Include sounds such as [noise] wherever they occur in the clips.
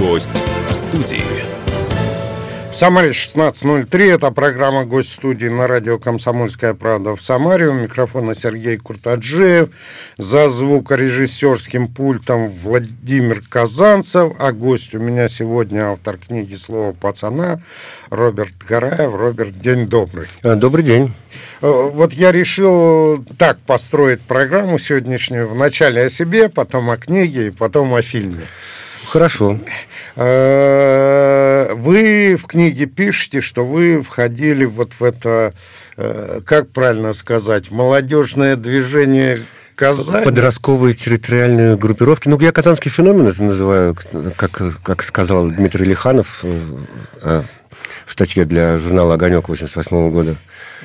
Гость в студии. В Самаре 16.03. Это программа «Гость студии» на радио «Комсомольская правда» в Самаре. У микрофона Сергей Куртаджиев. За звукорежиссерским пультом Владимир Казанцев. А гость у меня сегодня автор книги «Слово пацана» Роберт Гараев. Роберт, день добрый. А, добрый день. Э, вот я решил так построить программу сегодняшнюю. Вначале о себе, потом о книге и потом о фильме. Хорошо. Э, вы в книге пишете, что вы входили вот в это, э, как правильно сказать, молодежное движение Казань. Подростковые территориальные группировки. Ну, я казанский феномен это называю, как, как сказал Дмитрий Лиханов э, в статье для журнала «Огонек» 88 года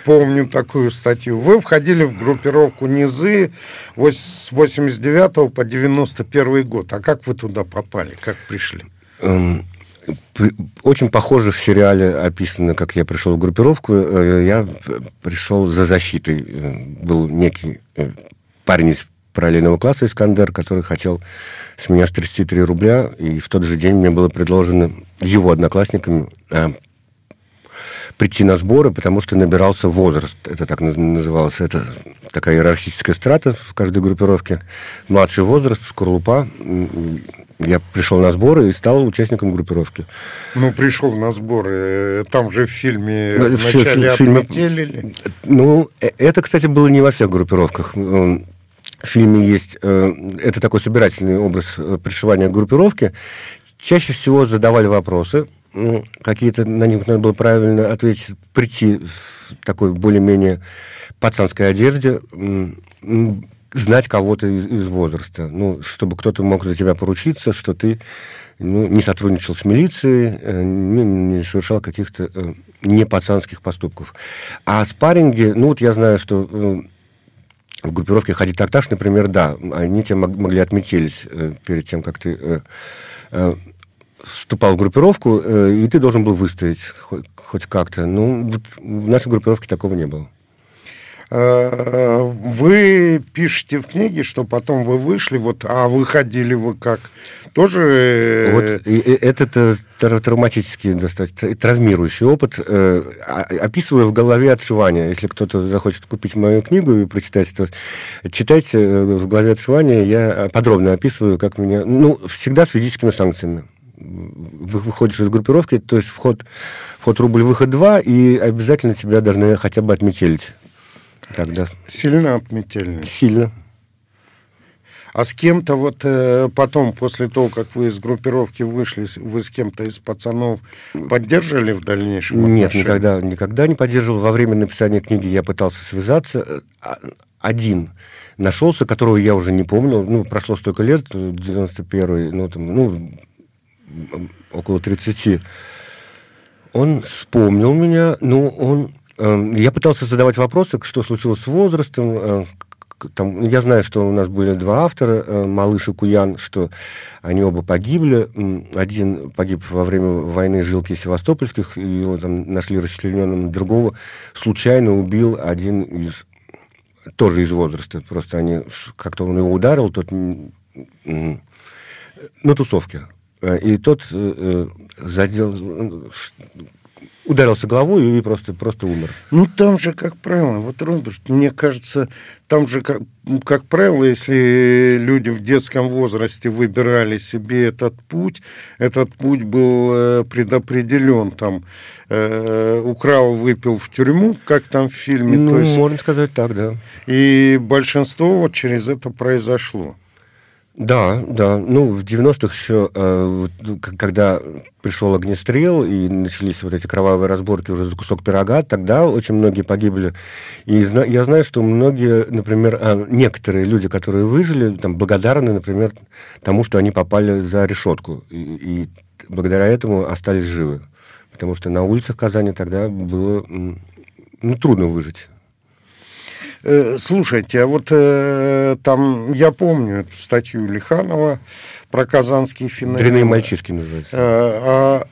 помню такую статью. Вы входили в группировку «Низы» с 89 по 91 год. А как вы туда попали? Как пришли? Эм, очень похоже в сериале описано, как я пришел в группировку. Э, я пришел за защитой. Э, был некий э, парень из параллельного класса Искандер, который хотел с меня с 33 рубля, и в тот же день мне было предложено его одноклассниками прийти на сборы, потому что набирался возраст. Это так называлось. Это такая иерархическая страта в каждой группировке. Младший возраст, скорлупа. Я пришел на сборы и стал участником группировки. Ну, пришел на сборы. Там же в фильме ну, вначале в фильме, отметили. Ну, э, это, кстати, было не во всех группировках. В фильме есть... Э, это такой собирательный образ э, пришивания группировки. Чаще всего задавали вопросы, какие-то на них надо было правильно ответить, прийти в такой более-менее пацанской одежде, знать кого-то из, из возраста, ну, чтобы кто-то мог за тебя поручиться, что ты ну, не сотрудничал с милицией, э, не, не совершал каких-то э, не пацанских поступков. А спарринги, ну, вот я знаю, что э, в группировке «Ходить такташ», например, да, они тебя могли отметились перед тем, как ты вступал в группировку, э, и ты должен был выстоять хоть, хоть как-то. Ну, вот в нашей группировке такого не было. Э, вы пишете в книге, что потом вы вышли, вот, а выходили вы как? Тоже... Э, вот и, это травматический, достаточно травмирующий опыт. Описываю в голове отшивания. Если кто-то захочет купить мою книгу и прочитать, то читайте в голове отшивания. Я подробно описываю, как меня... Ну, всегда с физическими санкциями выходишь из группировки, то есть вход, вход рубль, выход два, и обязательно тебя должны хотя бы отметелить. Тогда. Сильно отметили? Сильно. А с кем-то вот э, потом, после того, как вы из группировки вышли, вы с кем-то из пацанов поддерживали в дальнейшем? Нет, никогда, никогда не поддерживал. Во время написания книги я пытался связаться. А, один нашелся, которого я уже не помнил. Ну, прошло столько лет, 91-й, ну, там, ну, около 30, он вспомнил меня, ну, он... Э, я пытался задавать вопросы, что случилось с возрастом, э, там, я знаю, что у нас были два автора, э, Малыш и Куян, что они оба погибли. Один погиб во время войны жилки Севастопольских, его там нашли расчлененным. Другого случайно убил один из тоже из возраста. Просто они как-то он его ударил, тот на тусовке. Э, и тот э, э, задел, ударился головой и просто, просто умер. Ну, там же, как правило, вот, Роберт, мне кажется, там же, как, как правило, если люди в детском возрасте выбирали себе этот путь, этот путь был предопределен, там, э, украл, выпил в тюрьму, как там в фильме. Ну, То есть, можно сказать так, да. И большинство вот через это произошло. Да, да. Ну, в 90-х еще, э, когда пришел огнестрел и начались вот эти кровавые разборки уже за кусок пирога, тогда очень многие погибли. И я знаю, что многие, например, э, некоторые люди, которые выжили, там, благодарны, например, тому, что они попали за решетку. И благодаря этому остались живы. Потому что на улицах Казани тогда было ну, трудно выжить. Э, слушайте, а вот э, там, я помню эту статью Лиханова про казанский финал. Дряные мальчишки называется. Э, а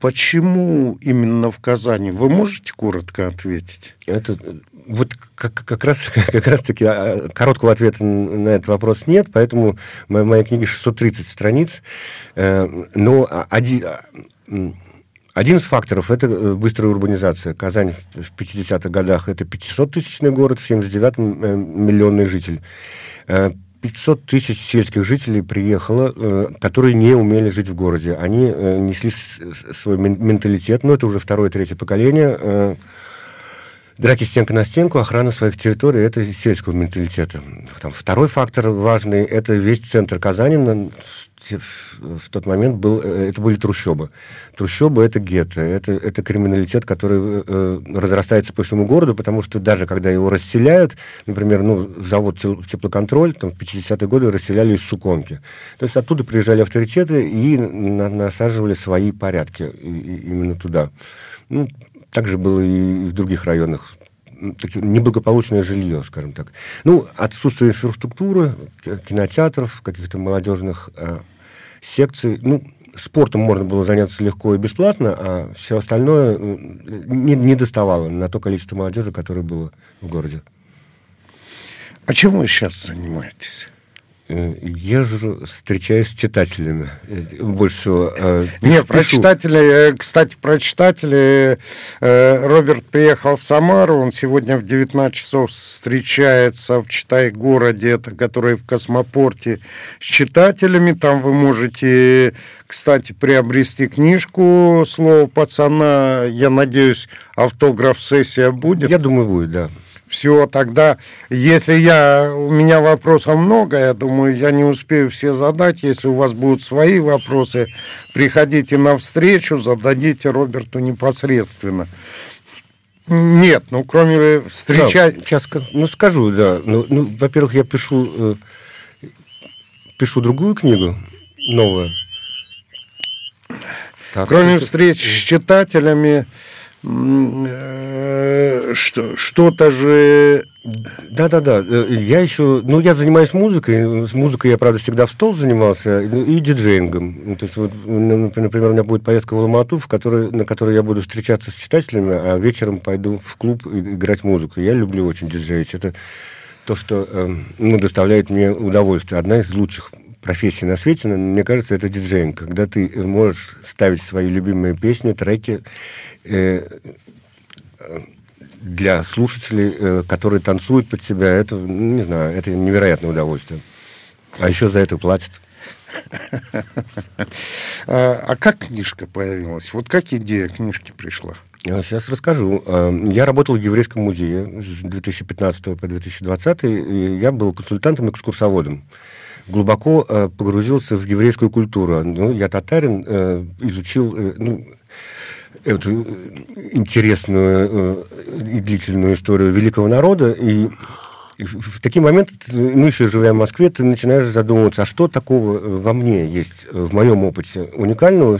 почему именно в Казани? Вы можете коротко ответить? Это вот как, как раз [laughs] как раз таки а, короткого ответа на этот вопрос нет, поэтому моя, моя книга 630 страниц, э, но один, один из факторов – это э, быстрая урбанизация. Казань в 50-х годах – это 500-тысячный город, в 79-м э, миллионный житель. 500 тысяч сельских жителей приехало, которые не умели жить в городе. Они несли свой менталитет, но это уже второе-третье поколение драки стенка на стенку, охрана своих территорий – это сельского менталитета. Там, второй фактор важный – это весь центр Казани в тот момент был, э, это были трущобы. Трущобы – это гетто, это, это криминалитет, который э, разрастается по всему городу, потому что даже когда его расселяют, например, ну, завод теплоконтроль, там, в 50-е годы расселяли из Суконки. То есть оттуда приезжали авторитеты и на, насаживали свои порядки и, и именно туда. Ну, также было и в других районах неблагополучное жилье, скажем так. Ну, отсутствие инфраструктуры, кинотеатров, каких-то молодежных э, секций. Ну, спортом можно было заняться легко и бесплатно, а все остальное не, не доставало на то количество молодежи, которое было в городе. А чем вы сейчас занимаетесь? Э, езжу, встречаюсь с читателями. Э, больше всего. Э, Нет, про читателей, кстати, про читателей. Роберт приехал в Самару, он сегодня в 19 часов встречается в Читай-городе, это который в космопорте, с читателями. Там вы можете, кстати, приобрести книжку «Слово пацана». Я надеюсь, автограф-сессия будет. Я думаю, будет, да. Все, тогда, если я, у меня вопросов много, я думаю, я не успею все задать. Если у вас будут свои вопросы, приходите на встречу, зададите Роберту непосредственно. Нет, ну кроме встречать... Да, сейчас, ну скажу, да. Ну, ну во-первых, я пишу, э, пишу другую книгу, новую. Так, кроме это... встреч с читателями, что, что-то же... Да-да-да, э, я еще, ну, я занимаюсь музыкой, с музыкой я, правда, всегда в стол занимался, и диджеингом. Ну, то есть, вот, например, у меня будет поездка в Алмату, в которой, на которой я буду встречаться с читателями, а вечером пойду в клуб играть музыку. Я люблю очень диджеить. Это то, что эм, ну, доставляет мне удовольствие. Одна из лучших профессий на свете, мне кажется, это диджеинг. Когда ты можешь ставить свои любимые песни, треки, э, для слушателей, э, которые танцуют под себя, это, ну, не знаю, это невероятное удовольствие. А еще за это платят. [laughs] А, а как книжка появилась? Вот как идея книжки пришла? Сейчас расскажу. А, я работал в Еврейском музее с 2015 по 2020, и я был консультантом-экскурсоводом. Глубоко э, погрузился в еврейскую культуру. Ну, я татарин, э, изучил ну, эту интересную и длительную историю великого народа, и в такие моменты, ну, еще живя в Москве, ты начинаешь задумываться, а что такого во мне есть, в моем опыте уникального,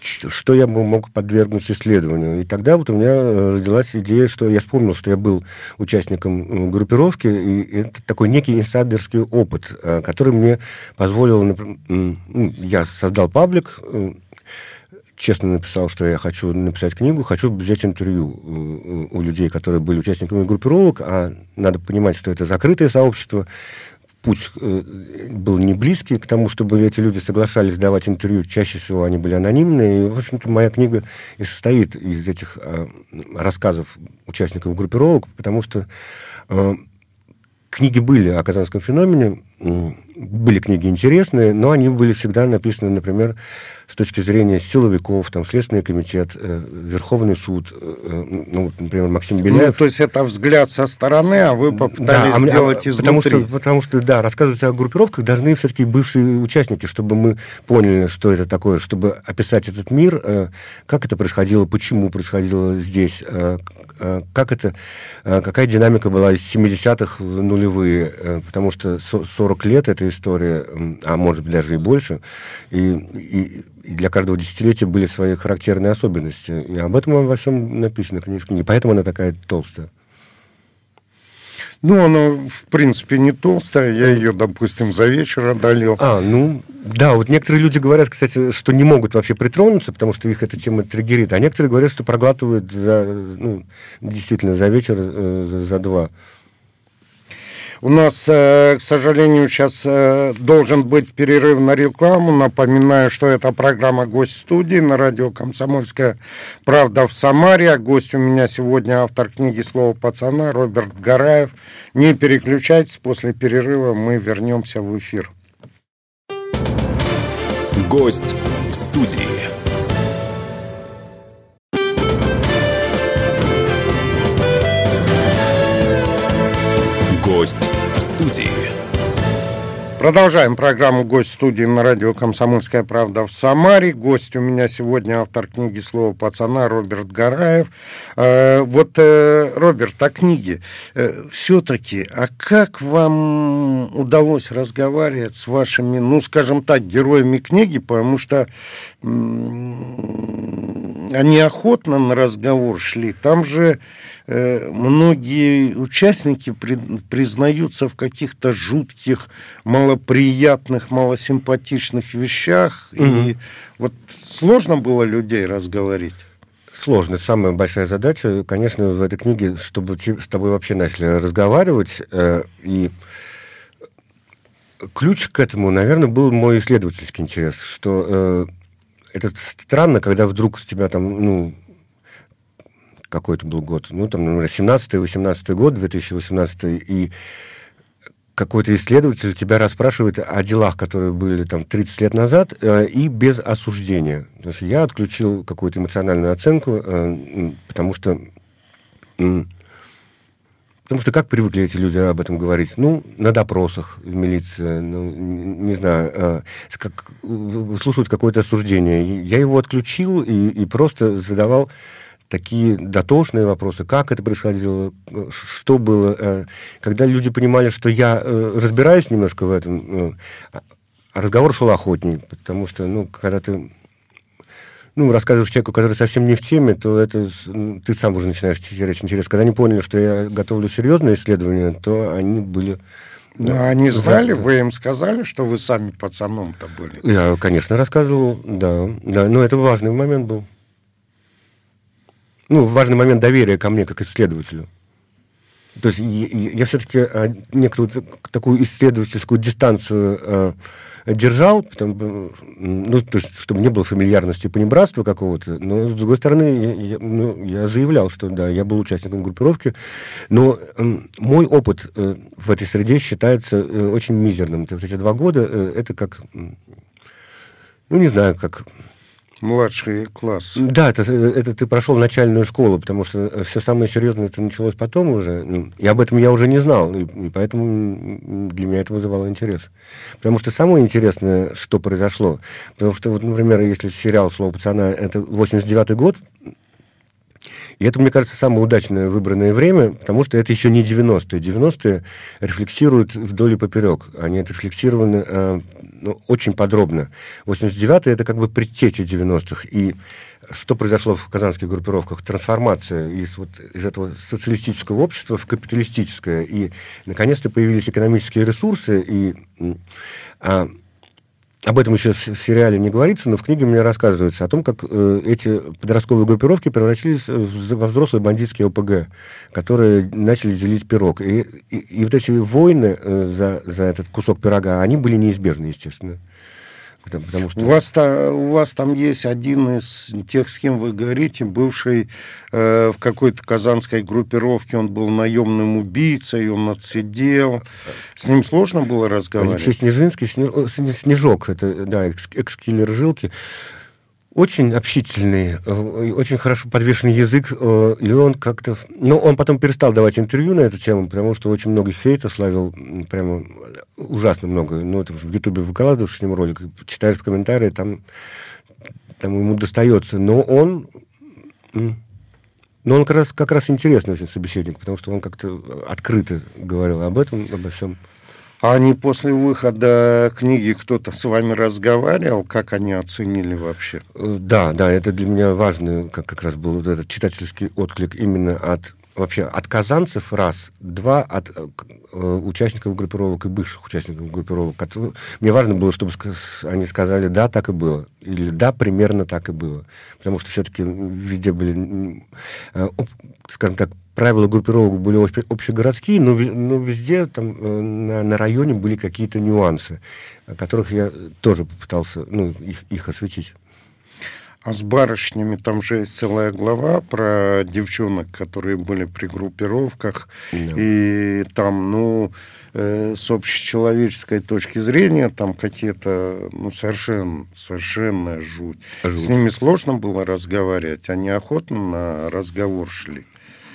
что я бы мог подвергнуть исследованию. И тогда вот у меня родилась идея, что я вспомнил, что я был участником группировки, и это такой некий инсайдерский опыт, который мне позволил, ну, я создал паблик, честно написал, что я хочу написать книгу, хочу взять интервью у, у людей, которые были участниками группировок, а надо понимать, что это закрытое сообщество, путь э, был не близкий к тому, чтобы эти люди соглашались давать интервью. Чаще всего они были анонимные. И, в общем-то, моя книга и состоит из этих э, рассказов участников группировок, потому что э, книги были о казанском феномене, были книги интересные, но они были всегда написаны, например, с точки зрения силовиков, там, Следственный комитет, э, Верховный суд, э, э ну, например, Максим Беляев. Ну, то есть это взгляд со стороны, а вы попытались да, а, сделать изнутри. Потому что, потому что, да, рассказывать о группировках должны все-таки бывшие участники, чтобы мы поняли, что это такое, чтобы описать этот мир, как это происходило, почему происходило здесь, как это, какая динамика была из 70-х в нулевые, потому что 40 лет эта история, а может быть даже и больше, и, и и для каждого десятилетия были свои характерные особенности. И об этом во всем написано книжка. И поэтому она такая толстая. Ну, она, в принципе, не толстая. Я ее, допустим, за вечер одолел. А, ну, да, вот некоторые люди говорят, кстати, что не могут вообще притронуться, потому что их эта тема триггерит. А некоторые говорят, что проглатывают за, ну, действительно за вечер, э, за два. У нас, э, к сожалению, сейчас э, должен быть перерыв на рекламу. Напоминаю, что это программа «Гость студии» на радио «Комсомольская правда» в Самаре. А гость у меня сегодня автор книги «Слово пацана» Роберт Гараев. Не переключайтесь, после перерыва мы вернемся в эфир. Гость в студии. Гость в студии. Продолжаем программу «Гость студии» на радио «Комсомольская правда» в Самаре. Гость у меня сегодня автор книги «Слово пацана» Роберт Гараев. Э, вот, э, Роберт, о книге. Э, все-таки, а как вам удалось разговаривать с вашими, ну, скажем так, героями книги, потому что они охотно на разговор шли. Там же Э, многие участники признаются в каких-то жутких, малоприятных, малосимпатичных вещах. Угу. И вот сложно было людей разговорить. Сложно. Самая большая задача, конечно, в этой книге, чтобы с тобой вообще начали разговаривать. Э, и ключ к этому, наверное, был мой исследовательский интерес, что э, это странно, когда вдруг с тебя там, ну, какой это был год, ну, там, например, 17-18 год, 2018, и какой-то исследователь тебя расспрашивает о делах, которые были там 30 лет назад, э, и без осуждения. То есть я отключил какую-то эмоциональную оценку, э, потому что... потому что как привыкли эти люди об этом говорить? Ну, на допросах в милиции, ну, не знаю, э, как, слушают какое-то осуждение. Я его отключил и, и просто задавал такие дотошные вопросы, как это происходило, что было. Э, когда люди понимали, что я э, разбираюсь немножко в этом, э, разговор шел охотней, потому что, ну, когда ты ну, рассказываешь человеку, который совсем не в теме, то это ты сам уже начинаешь терять интерес. Когда они поняли, что я готовлю серьезные исследования, то они были... Ну, да, они знали, вы им сказали, что вы сами пацаном-то были? Я, конечно, рассказывал, да. да но это важный момент был ну, важный момент доверия ко мне как исследователю. То есть я, я все-таки а, некоторую такую исследовательскую дистанцию э, держал, потому, ну, то есть, чтобы не было фамильярности понебратства какого-то, но, с другой стороны, я, ну, я заявлял, что да, я был участником группировки, но э, мой опыт э, в этой среде считается э, очень мизерным. То есть эти два года, э, это как, ну, не знаю, как младший класс. Да, это, это ты прошел начальную школу, потому что все самое серьезное это началось потом уже. Ну, и об этом я уже не знал, и, и поэтому для меня это вызывало интерес. Потому что самое интересное, что произошло, потому что, вот, например, если сериал «Слово пацана» это 89-й год, и это, мне кажется, самое удачное выбранное время, потому что это еще не 90-е. 90-е рефлексируют вдоль и поперек. Они отрефлексированы э, ну, очень подробно. 89-е это как бы предтеча 90-х. И что произошло в казанских группировках? Трансформация из, вот, из этого социалистического общества в капиталистическое. И, наконец-то, появились экономические ресурсы. И, а, об этом еще в сериале не говорится, но в книге мне рассказывается о том, как э, эти подростковые группировки превратились в, во взрослые бандитские ОПГ, которые начали делить пирог. И, и, и вот эти войны э, за, за этот кусок пирога, они были неизбежны, естественно. Потому что... у, вас, у вас там есть один из тех, с кем вы говорите, бывший э, в какой-то казанской группировке, он был наемным убийцей, он отсидел. С ним сложно было разговаривать? Алексей Снежинский, Снежок, это, да, экс-киллер Жилки очень общительный, э, очень хорошо подвешенный язык, э, и он как-то... Ну, он потом перестал давать интервью на эту тему, потому что очень много хейта славил, прямо ужасно много. Ну, это в Ютубе выкладываешь с ним ролик, читаешь комментарии, там, там ему достается. Но он... Но он как раз, как раз интересный очень собеседник, потому что он как-то открыто говорил об этом, обо всем. А они после выхода книги кто-то с вами разговаривал? Как они оценили вообще? Э, да, да, это для меня важно, как как раз был вот этот читательский отклик именно от вообще от казанцев раз, два от э, э, участников группировок и бывших участников группировок. Которые, мне важно было, чтобы они сказали, да, так и было, или да, примерно так и было. Потому что все-таки везде были, э, скажем так, правила группировок были общегородские, но, но везде там э, на, на районе были какие-то нюансы, которых я тоже попытался ну, их, их осветить. А с барышнями там же есть целая глава про девчонок, которые были при группировках. Да. И там, ну, э, с общечеловеческой точки зрения, там какие-то, ну, совершенно, совершенно жуть. жуть. С ними сложно было разговаривать, они охотно на разговор шли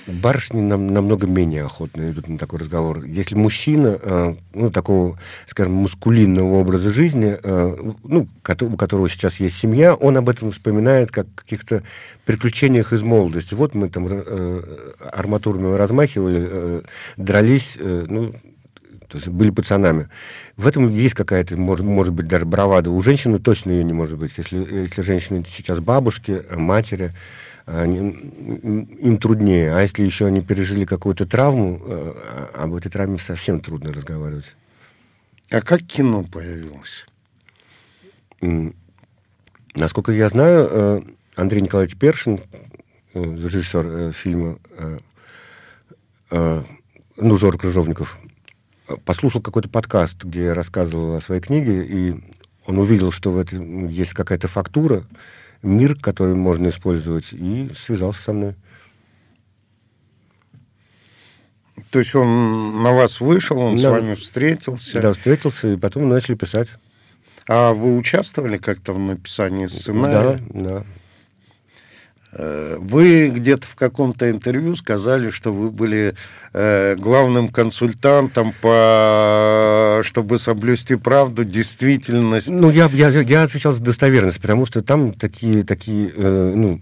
барышни нам, намного менее охотно идут на такой разговор. Если мужчина, э, ну, такого, скажем, мускулинного образа жизни, э, ну, у которого сейчас есть семья, он об этом вспоминает как каких-то приключениях из молодости. Вот мы там э, арматурами размахивали, э, дрались, э, ну, то есть были пацанами. В этом есть какая-то, может, может быть, даже бравада. У женщины точно ее не может быть. Если, если женщины сейчас бабушки, матери, они, им труднее. А если еще они пережили какую-то травму, э, об этой травме совсем трудно разговаривать. А как кино появилось? Насколько я знаю, э, Андрей Николаевич Першин, э, режиссер фильма ну, Жор Крыжовников, послушал какой-то подкаст, где я рассказывал о своей книге, и он увидел, что в этом есть какая-то фактура, мир, который можно использовать, и связался со мной. То есть он на вас вышел, он да. с вами встретился? Да, встретился, и потом начали писать. А вы участвовали как-то в написании сценария? Да, да. Э, вы где-то в каком-то интервью сказали, что вы были э, главным консультантом по чтобы соблюсти правду, действительность. Ну, я, я, я отвечал за достоверность, потому что там такие, такие э, ну,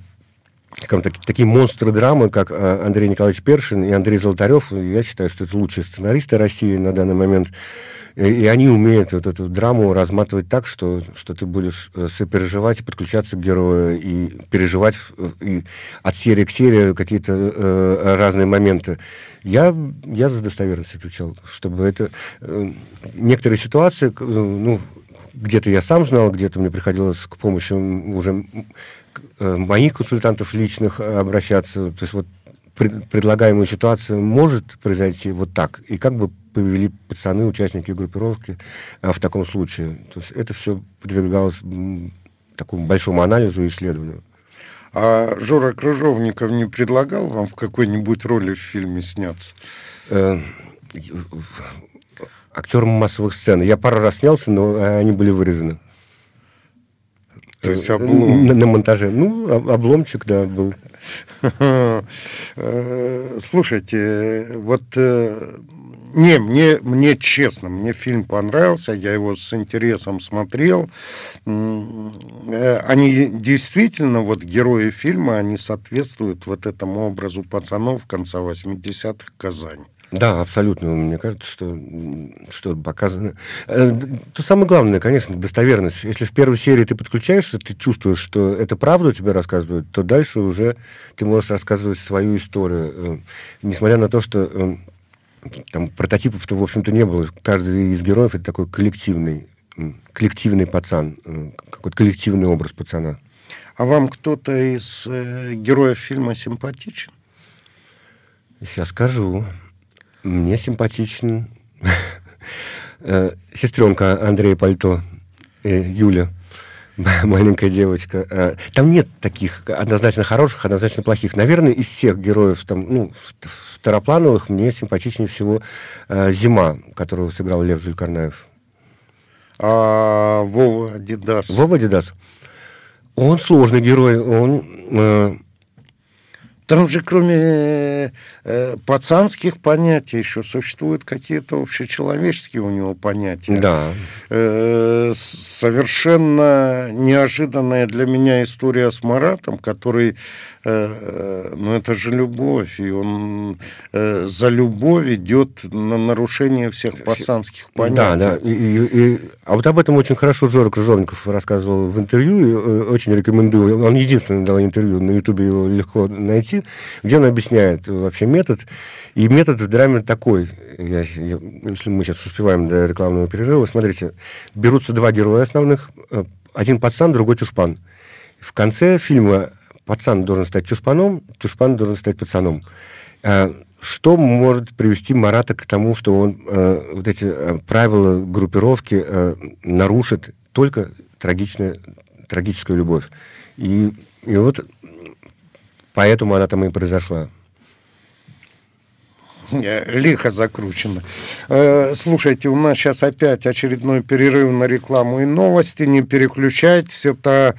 скажем, так, такие монстры драмы, как э, Андрей Николаевич Першин и Андрей Золотарев. Я считаю, что это лучшие сценаристы России на данный момент. И они умеют вот эту драму разматывать так, что, что ты будешь э, сопереживать подключаться к герою, и переживать э, и от серии к серии какие-то э, разные моменты. Я, я за достоверность отвечал, чтобы это... Э, некоторые ситуации, э, ну, где-то я сам знал, где-то мне приходилось к помощи уже моих консультантов личных обращаться. То есть вот предлагаемая ситуация может произойти вот так. И как бы повели пацаны, участники группировки а, в таком случае. То есть это все подвергалось такому большому анализу и исследованию. А Жора Крыжовников не предлагал вам в какой-нибудь роли в фильме сняться? Э, актером массовых сцен. Я пару раз снялся, но они были вырезаны. То есть облом... на, на монтаже. Ну, обломчик, да, был. Э, слушайте, вот э, не, мне, мне честно, мне фильм понравился, я его с интересом смотрел. Э, они действительно, вот герои фильма, они соответствуют вот этому образу пацанов конца 80-х Казани. Да, абсолютно. Мне кажется, что, что показано... Э, то самое главное, конечно, достоверность. Если в первой серии ты подключаешься, ты чувствуешь, что это правда тебе рассказывают, то дальше уже ты можешь рассказывать свою историю. Э, несмотря на то, что там прототипов-то, в общем-то, не было. Каждый из героев это такой коллективный, коллективный пацан, какой-то коллективный образ пацана. А вам кто-то из э, героев фильма симпатичен? Сейчас скажу. Мне симпатичен [laughs] э, сестренка Андрея Пальто, э, Юля. [laughs] маленькая девочка. А, там нет таких однозначно хороших, однозначно плохих. Наверное, из всех героев там, ну, второплановых мне симпатичнее всего э, Зима, которую сыграл Лев Зулькарнаев. А Вова Дидас. Вова Дидас. Он сложный герой. Он э, там же кроме э, пацанских понятий еще существуют какие-то общечеловеческие у него понятия. Да. Э, совершенно неожиданная для меня история с Маратом, который, э, ну это же любовь, и он э, за любовь идет на нарушение всех пацанских понятий. Да, да. И, и, и, а вот об этом очень хорошо Жора Крыжовников рассказывал в интервью, и, э, очень рекомендую. Он единственный дал интервью, на Ютубе его легко найти пути, где он объясняет вообще метод. И метод в драме такой, я, я, если мы сейчас успеваем до рекламного перерыва, смотрите, берутся два героя основных, э, один пацан, другой чушпан. В конце фильма пацан должен стать чушпаном, чушпан должен стать пацаном. Э, что может привести Марата к тому, что он э, вот эти э, правила группировки э, нарушит только трагичная, трагическая любовь. И, и вот поэтому она там и произошла. Лихо закручено. Э, слушайте, у нас сейчас опять очередной перерыв на рекламу и новости. Не переключайтесь. Это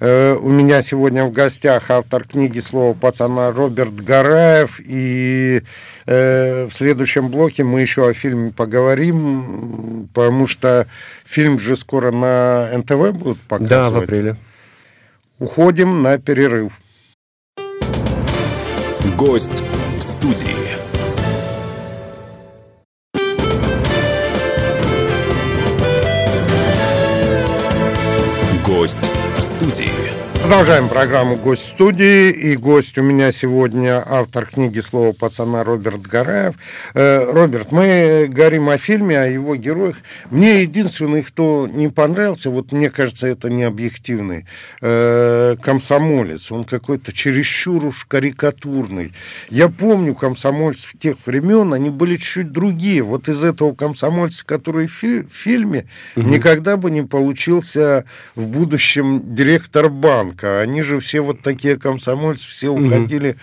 э, у меня сегодня в гостях автор книги «Слово пацана» Роберт Гараев. И э, в следующем блоке мы еще о фильме поговорим, потому что фильм же скоро на НТВ будут показывать. Да, в апреле. Уходим на перерыв. Гость в студии. Продолжаем программу «Гость студии». И гость у меня сегодня автор книги «Слово пацана» Роберт Гараев. Э, Роберт, мы говорим о фильме, о его героях. Мне единственный, кто не понравился, вот мне кажется, это не объективный, э, комсомолец. Он какой-то чересчур уж карикатурный. Я помню комсомольцев тех времен, они были чуть другие. Вот из этого комсомольца, который в, фи- в фильме, угу. никогда бы не получился в будущем директор банка Они же все вот такие комсомольцы, все уходили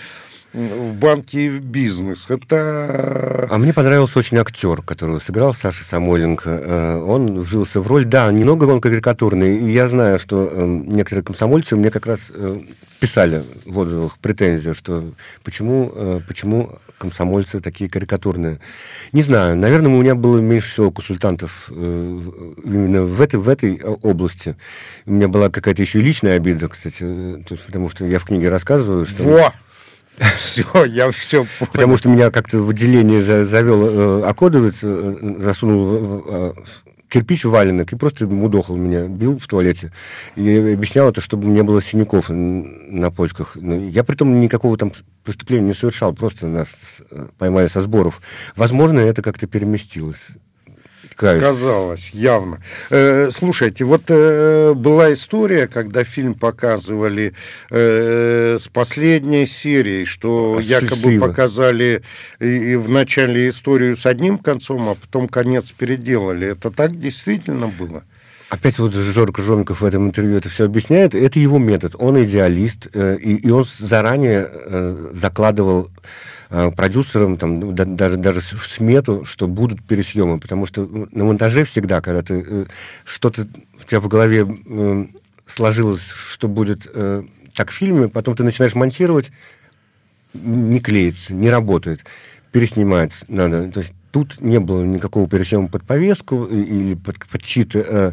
в банки и в бизнес. Это... А мне понравился очень актер, который сыграл Саша Самойленко. Э, он вжился в роль. Да, немного он карикатурный. И я знаю, что э, некоторые комсомольцы мне как раз э, писали в отзывах претензию, что почему, почему комсомольцы такие карикатурные. Не знаю, наверное, у меня было меньше всего консультантов именно в этой, в этой области. У меня была какая-то еще личная обида, кстати, потому что я в книге рассказываю, что... Во! Все, я все понял. Потому что меня как-то в отделение завел э, окодовец, э, засунул э, кирпич в валенок и просто мудохал меня, бил в туалете. И объяснял это, чтобы не было синяков на почках. Я при том никакого там преступления не совершал, просто нас поймали со сборов. Возможно, это как-то переместилось каюсь. Сказалось, явно. Э, слушайте, вот э, была история, когда фильм показывали э, с последней серии, что Счастливо. якобы показали и, и в начале историю с одним концом, а потом конец переделали. Это так действительно было? Опять вот Жорка Жомиков в этом интервью это все объясняет. Это его метод. Он идеалист, э, и, и он заранее э, закладывал продюсерам, там, да, даже, даже в смету, что будут пересъемы. Потому что ну, на монтаже всегда, когда ты э, что-то у тебя в голове э, сложилось, что будет э, так в фильме, потом ты начинаешь монтировать, не клеится, не работает, переснимать надо. То есть тут не было никакого пересъема под повестку или под, под чьи-то э,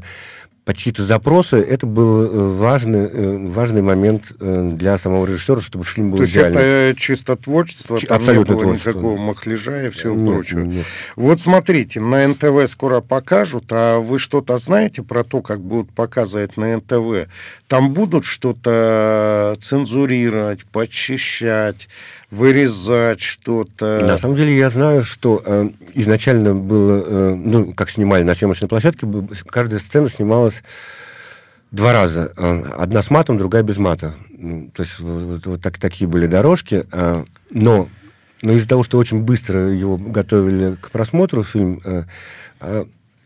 под чьи-то запросы, это был э, важный, э, важный момент э, для самого режиссера, чтобы фильм был То идеальным. есть это чисто творчество, там Абсолютно не было творчество. никакого махляжа и всего нет, прочего. Нет. Вот смотрите, на НТВ скоро покажут, а вы что-то знаете про то, как будут показывать на НТВ? Там будут что-то цензурировать, подчищать, вырезать что-то. На самом деле я знаю, что э, изначально было, э, ну, как снимали на съемочной площадке, каждая сцена снималась два раза. Э, одна с матом, другая без мата. То есть вот, вот так, такие были дорожки. Э, но, но из-за того, что очень быстро его готовили к просмотру, фильм, э, э,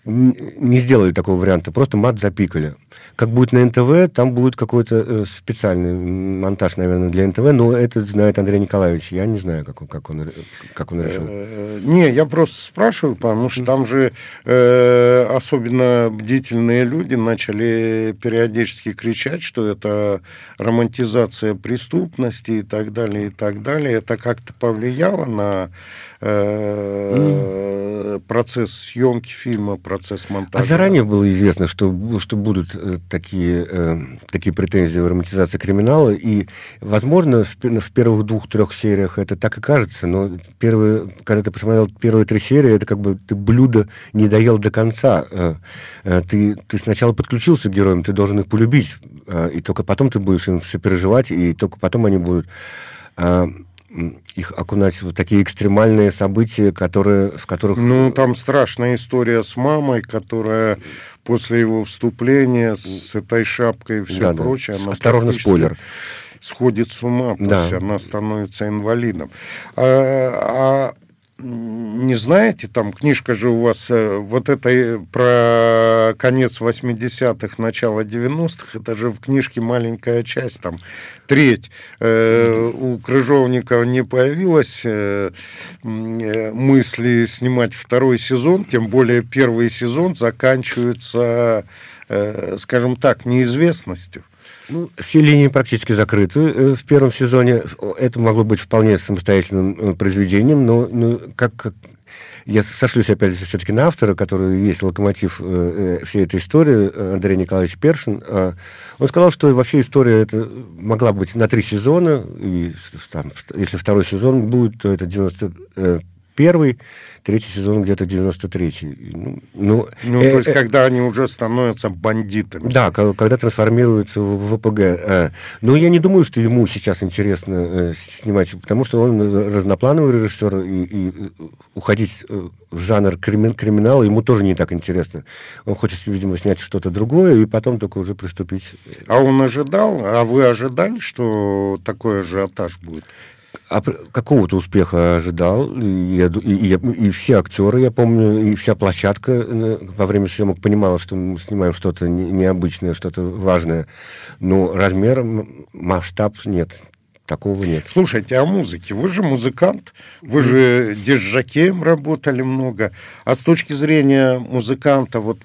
не сделали такого варианта, просто мат запикали. Как будет на НТВ, там будет какой-то э, специальный монтаж, наверное, для НТВ, но это знает Андрей Николаевич. Я не знаю, как он, как он, как он решил. Э, не, я просто спрашиваю, потому что там же э, особенно бдительные люди начали периодически кричать, что это романтизация преступности и так далее, и так далее. Это как-то повлияло на э, процесс съемки фильма, процесс монтажа. А заранее было известно, что, что будут э, такие, э, такие претензии в романтизации криминала, и, возможно, в, в первых двух-трех сериях это так и кажется, но первые, когда ты посмотрел первые три серии, это как бы ты блюдо не доел до конца. Э, э, ты, ты сначала подключился к героям, ты должен их полюбить, э, и только потом ты будешь им все переживать, и только потом они будут а, их окунать в такие экстремальные события, которые, в которых... Ну, там страшная история с мамой, которая после его вступления с этой шапкой и все да, прочее... Да. Осторожно, спойлер сходит с ума, то да. она становится инвалидом. А, а не знаете, там книжка же у вас э, вот это э, про конец 80-х, начало 90-х, это же в книжке маленькая часть, там треть. Э, у Крыжовникова не появилось э, э, мысли снимать второй сезон, тем более первый сезон заканчивается, э, скажем так, неизвестностью. Ну, все линии практически закрыты э, в первом сезоне. Это могло быть вполне самостоятельным э, произведением, но ну, как, как я сошлюсь опять же все-таки на автора, который есть локомотив э, э всей этой истории, Андрей Николаевич Першин. Э, он сказал, что вообще история это могла быть на три сезона, и там, если второй сезон будет, то это 90 первый, третий сезон где-то 93-й. Ну, ну, ну э, то есть, э, когда они уже становятся бандитами. Да, когда трансформируются в ВПГ. Э. Но я не думаю, что ему сейчас интересно э, снимать, потому что он разноплановый режиссер, и, и уходить в жанр кримин, криминала ему тоже не так интересно. Он хочет, видимо, снять что-то другое, и потом только уже приступить. А он ожидал, а вы ожидали, что такой ажиотаж будет? А какого-то успеха ожидал. И, и, и, и все актеры, я помню, и вся площадка э, во время съемок понимала, что мы снимаем что-то необычное, что-то важное. Но размер, масштаб нет. Такого нет. Слушайте, а музыке? Вы же музыкант, вы же дежжакеем работали много. А с точки зрения музыканта, вот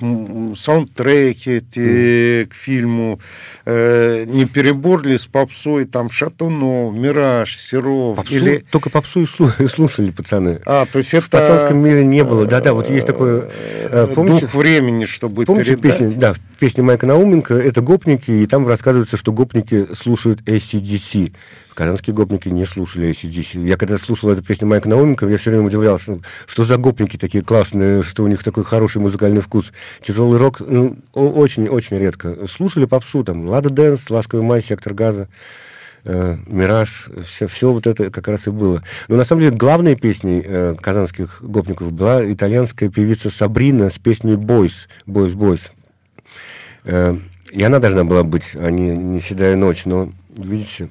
саундтреки эти, к фильму, э, не перебор ли с попсой, там, Шатунов, Мираж, Серов? Попсу? Или... Только попсу и слушали, пацаны. А, то есть это... В пацанском мире не было. Да-да, вот есть такое... Э, помните, Дух времени, чтобы помните передать? Песню, да, песня Майка Науменко, это гопники, и там рассказывается, что гопники слушают ACDC. Казанские гопники не слушали ACDC. Я когда слушал эту песню Майка Науменко, я все время удивлялся, ну, что за гопники такие классные, что у них такой хороший музыкальный вкус. Тяжелый рок очень-очень ну, редко. Слушали попсу, там, Лада Дэнс, Ласковый май, Сектор газа. Э, Мираж, все, все вот это как раз и было. Но на самом деле главной песней э, казанских гопников была итальянская певица Сабрина с песней «Boys», «Boys, Boys». Э, и она должна была быть, а не, не «Седая ночь», но, видите,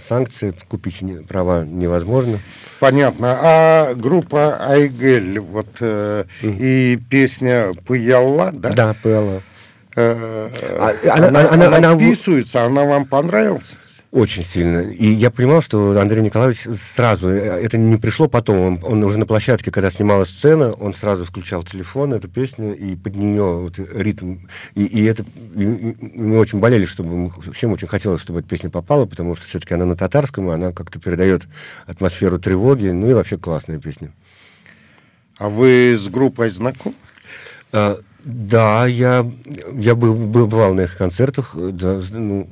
санкции, купить права невозможно. Понятно. А группа Аигел, вот э, мм и песня Пыяла, да? Да, Пыяла. Э, а, она, она, она, она, она вписывается, она вам понравилась? Очень сильно. И я понимал, что Андрей Николаевич сразу, э, это не пришло потом, он, он уже на площадке, когда снималась сцена, он сразу включал телефон, эту песню, и под нее вот ритм. И, и это и, и мы очень болели, чтобы всем очень хотелось, чтобы эта песня попала, потому что все-таки она на татарском, и она как-то передает атмосферу тревоги, ну и вообще классная песня. А вы с группой знакомы? Да, я, я был, был, бывал на их концертах, да, ну,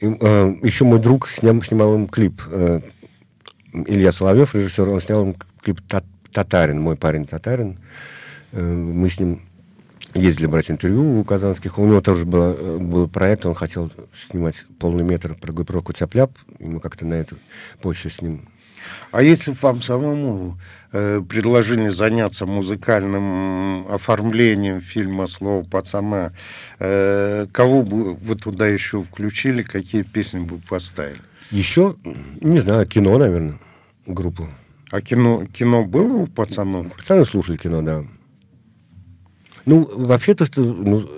Э, еще мой друг снял, снимал им клип. Э, Илья Соловьев, режиссер, он снял им клип «Татарин», мой парень «Татарин». Э, мы с ним ездили брать интервью у казанских. У него тоже был, был проект, он хотел снимать полный метр про группировку «Цяп-ляп». И мы как-то на эту почве с ним а если вам самому э, предложили заняться музыкальным оформлением фильма «Слово пацана», э, кого бы вы туда еще включили, какие песни бы поставили? Еще, не знаю, кино, наверное, группу. А кино, кино было у пацанов? Пацаны слушали кино, да. Ну, вообще-то, ну,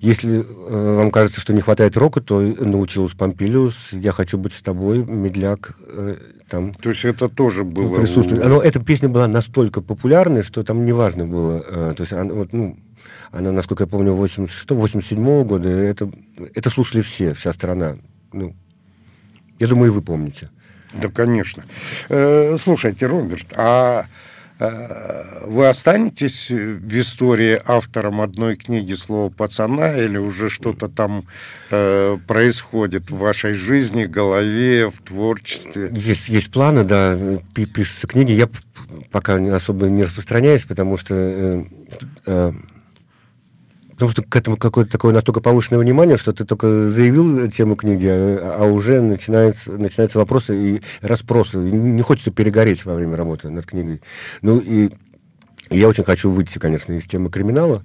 если э, вам кажется, что не хватает рока, то научилась Помпилиус, «Я хочу быть с тобой», «Медляк». Э, там то есть это тоже было... Присутствует. Но эта песня была настолько популярной, что там неважно было. Э, то есть она, вот, ну, она, насколько я помню, 86-87 года, это, это слушали все, вся страна. Ну, я думаю, и вы помните. Да, конечно. Э, слушайте, Роберт, а вы останетесь в истории автором одной книги «Слово пацана» или уже что-то там э, происходит в вашей жизни, голове, в творчестве? Есть, есть планы, да, пишутся книги. Я пока особо не распространяюсь, потому что э, э, Потому что к этому какое-то такое настолько повышенное внимание, что ты только заявил тему книги, а, а уже начинается, начинаются вопросы и расспросы. Не хочется перегореть во время работы над книгой. Ну и я очень хочу выйти, конечно, из темы криминала,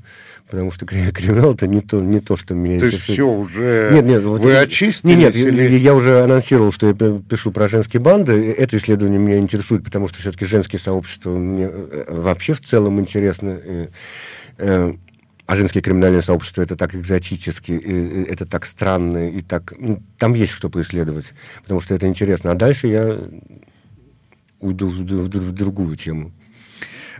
потому что [laughs] криминал это не то, не то, что меня То есть все уже нет, нет, вот вы это, очистились? Нет, нет, или... я уже анонсировал, что я пишу про женские банды. Это исследование меня интересует, потому что все-таки женские сообщества мне э, вообще в целом интересны. Э, а женские криминальные сообщества это так экзотически, это так странно, и так... Ну, там есть что поисследовать, потому что это интересно. А дальше я уйду в, в, в другую тему.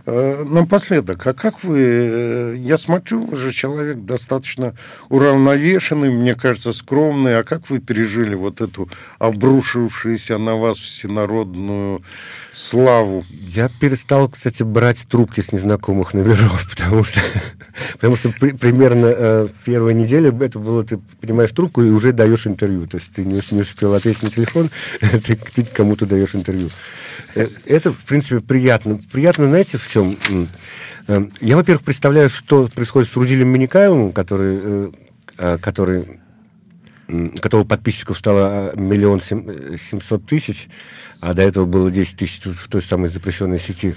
Э, напоследок, а как вы, э, я смотрю, вы же человек достаточно уравновешенный, мне кажется, скромный, а как вы пережили вот эту обрушившуюся на вас всенародную славу? Я перестал, кстати, брать трубки с незнакомых номеров, [laughs] потому что, потому что при, примерно э, первая неделя это было, ты понимаешь трубку и уже даешь интервью, то есть ты не, не успел ответить на телефон, [laughs] ты, ты кому-то даешь интервью. Э, это, в принципе, приятно. Приятно, знаете, в чем? Эм, я, во-первых, представляю, что происходит с Рузилем Миникаевым, который, э, э, который которого подписчиков стало миллион семьсот тысяч, а до этого было 10 тысяч в той самой запрещенной сети.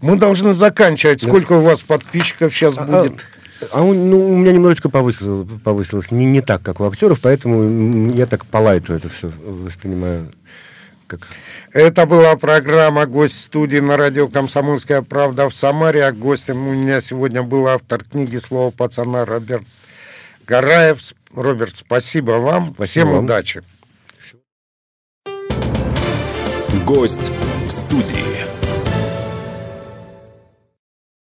Мы должны заканчивать. Сколько у вас подписчиков сейчас а, будет? А, а ну, у меня немножечко повысилось, повысилось. Не, не так, как у актеров, поэтому я так по лайту это все воспринимаю. Как... Это была программа «Гость студии» на радио «Комсомольская правда» в Самаре. А гостем у меня сегодня был автор книги «Слово пацана» Роберт Гараев. Роберт, спасибо вам. Спасибо Всем вам. удачи. Гость.